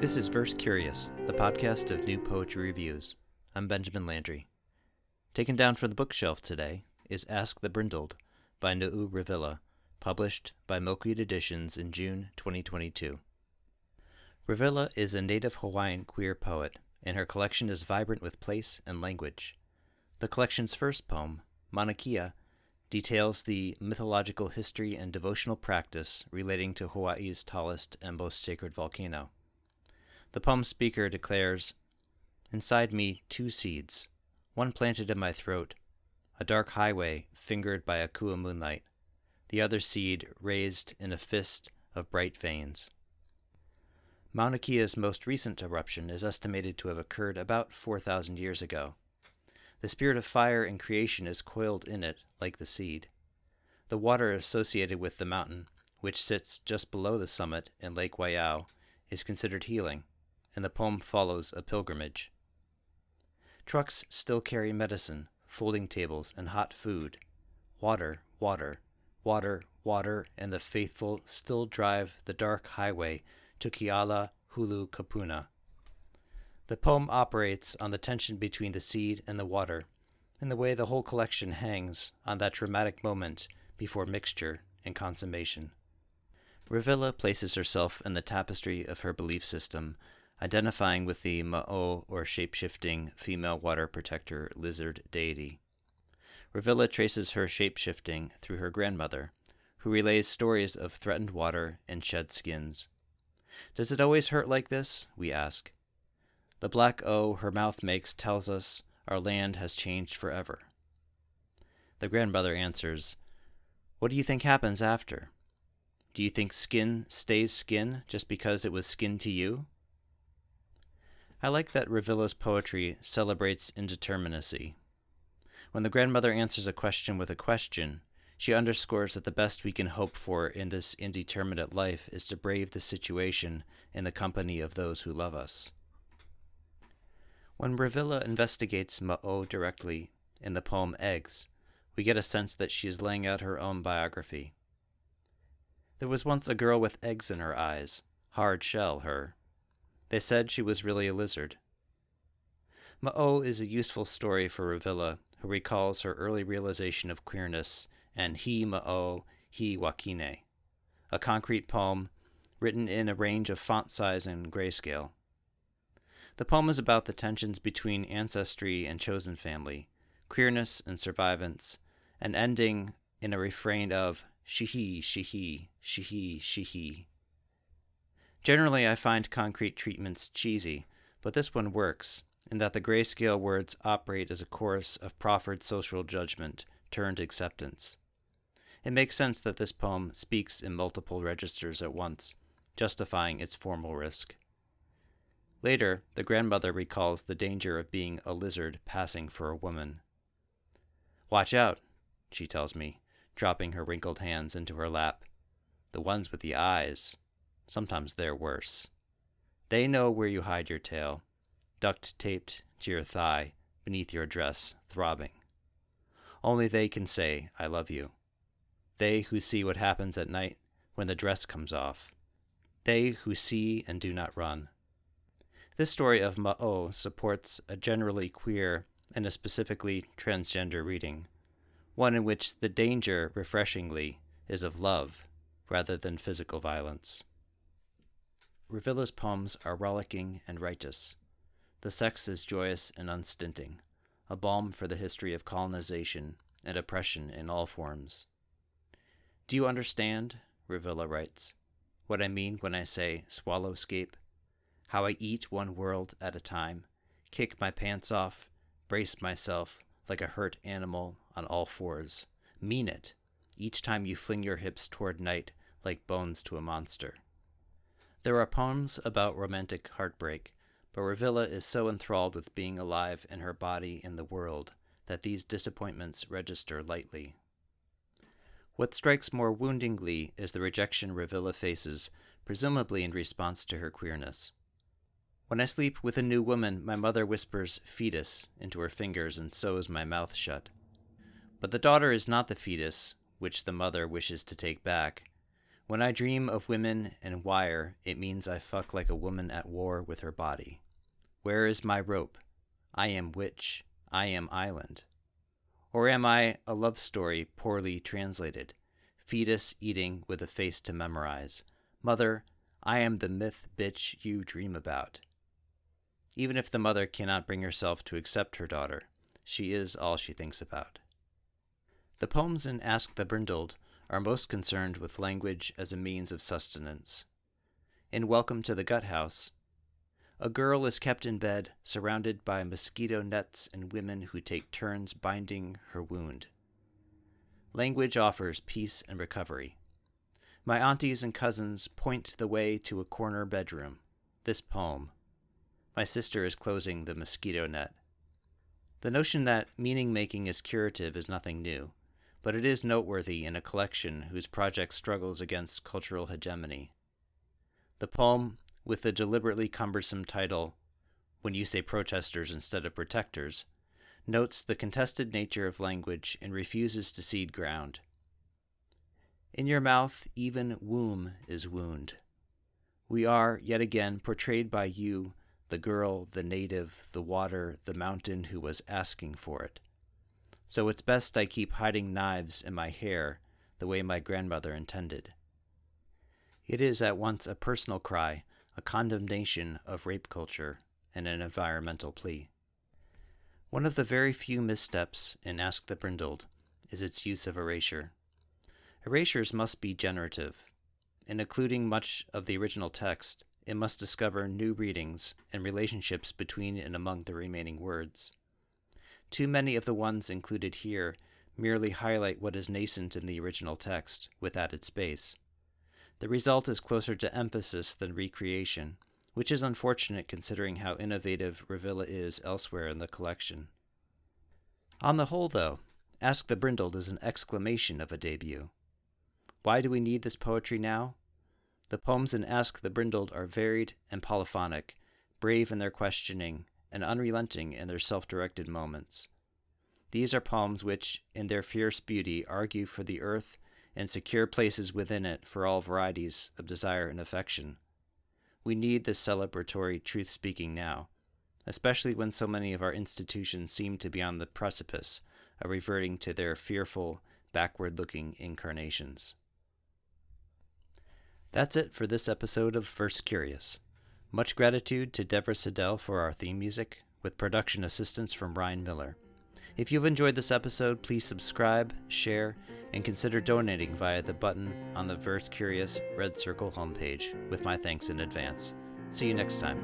This is Verse Curious, the podcast of New Poetry Reviews. I'm Benjamin Landry. Taken down from the bookshelf today is Ask the Brindled by No'u Revilla, published by Milkweed Editions in June 2022. Revilla is a native Hawaiian queer poet, and her collection is vibrant with place and language. The collection's first poem, Mauna Kea, details the mythological history and devotional practice relating to Hawaii's tallest and most sacred volcano. The poem speaker declares Inside me, two seeds, one planted in my throat, a dark highway fingered by a cool moonlight, the other seed raised in a fist of bright veins. Mauna Kea's most recent eruption is estimated to have occurred about 4,000 years ago. The spirit of fire and creation is coiled in it like the seed. The water associated with the mountain, which sits just below the summit in Lake Waiau, is considered healing and the poem follows a pilgrimage. Trucks still carry medicine, folding tables, and hot food. Water, water, water, water, and the faithful still drive the dark highway to Keala Hulu Kapuna. The poem operates on the tension between the seed and the water, and the way the whole collection hangs on that dramatic moment before mixture and consummation. Revilla places herself in the tapestry of her belief system identifying with the Ma'o or shapeshifting female water protector lizard deity. Revilla traces her shapeshifting through her grandmother, who relays stories of threatened water and shed skins. Does it always hurt like this? we ask. The black O her mouth makes tells us our land has changed forever. The grandmother answers, What do you think happens after? Do you think skin stays skin just because it was skin to you? I like that Revilla's poetry celebrates indeterminacy. When the grandmother answers a question with a question, she underscores that the best we can hope for in this indeterminate life is to brave the situation in the company of those who love us. When Revilla investigates Ma'o directly in the poem Eggs, we get a sense that she is laying out her own biography. There was once a girl with eggs in her eyes, hard shell, her. They said she was really a lizard. Ma'o is a useful story for Revilla, who recalls her early realization of queerness and He Ma'o, He Wakine, a concrete poem written in a range of font size and grayscale. The poem is about the tensions between ancestry and chosen family, queerness and survivance, and ending in a refrain of shihi, shihi, shihi, shihi. Generally, I find concrete treatments cheesy, but this one works, in that the grayscale words operate as a chorus of proffered social judgment turned acceptance. It makes sense that this poem speaks in multiple registers at once, justifying its formal risk. Later, the grandmother recalls the danger of being a lizard passing for a woman. Watch out, she tells me, dropping her wrinkled hands into her lap. The ones with the eyes. Sometimes they're worse. They know where you hide your tail, duct taped to your thigh, beneath your dress, throbbing. Only they can say, I love you. They who see what happens at night when the dress comes off. They who see and do not run. This story of Ma'o oh supports a generally queer and a specifically transgender reading, one in which the danger, refreshingly, is of love rather than physical violence. Revilla's poems are rollicking and righteous. The sex is joyous and unstinting, a balm for the history of colonization and oppression in all forms. Do you understand, Revilla writes, what I mean when I say swallowscape? How I eat one world at a time, kick my pants off, brace myself like a hurt animal on all fours. Mean it, each time you fling your hips toward night like bones to a monster. There are poems about romantic heartbreak, but Revilla is so enthralled with being alive in her body in the world that these disappointments register lightly. What strikes more woundingly is the rejection Revilla faces, presumably in response to her queerness. When I sleep with a new woman, my mother whispers fetus into her fingers and sews my mouth shut. But the daughter is not the fetus, which the mother wishes to take back. When I dream of women and wire, it means I fuck like a woman at war with her body. Where is my rope? I am witch. I am island. Or am I a love story poorly translated? Fetus eating with a face to memorize. Mother, I am the myth bitch you dream about. Even if the mother cannot bring herself to accept her daughter, she is all she thinks about. The poems in Ask the Brindled are most concerned with language as a means of sustenance. In Welcome to the Gut House, a girl is kept in bed, surrounded by mosquito nets and women who take turns binding her wound. Language offers peace and recovery. My aunties and cousins point the way to a corner bedroom. This poem. My sister is closing the mosquito net. The notion that meaning making is curative is nothing new but it is noteworthy in a collection whose project struggles against cultural hegemony. The poem, with the deliberately cumbersome title, When You Say Protesters Instead of Protectors, notes the contested nature of language and refuses to cede ground. In your mouth, even womb is wound. We are, yet again, portrayed by you, the girl, the native, the water, the mountain who was asking for it so it's best I keep hiding knives in my hair the way my grandmother intended. It is at once a personal cry, a condemnation of rape culture, and an environmental plea. One of the very few missteps in Ask the Brindled is its use of erasure. Erasures must be generative. In including much of the original text, it must discover new readings and relationships between and among the remaining words. Too many of the ones included here merely highlight what is nascent in the original text with added space. The result is closer to emphasis than recreation, which is unfortunate considering how innovative Revilla is elsewhere in the collection. On the whole, though, Ask the Brindled is an exclamation of a debut. Why do we need this poetry now? The poems in Ask the Brindled are varied and polyphonic, brave in their questioning, and unrelenting in their self directed moments. These are poems which, in their fierce beauty, argue for the earth and secure places within it for all varieties of desire and affection. We need this celebratory truth speaking now, especially when so many of our institutions seem to be on the precipice of reverting to their fearful, backward looking incarnations. That's it for this episode of Verse Curious. Much gratitude to Deborah Siddell for our theme music, with production assistance from Ryan Miller. If you've enjoyed this episode, please subscribe, share, and consider donating via the button on the Verse Curious Red Circle homepage, with my thanks in advance. See you next time.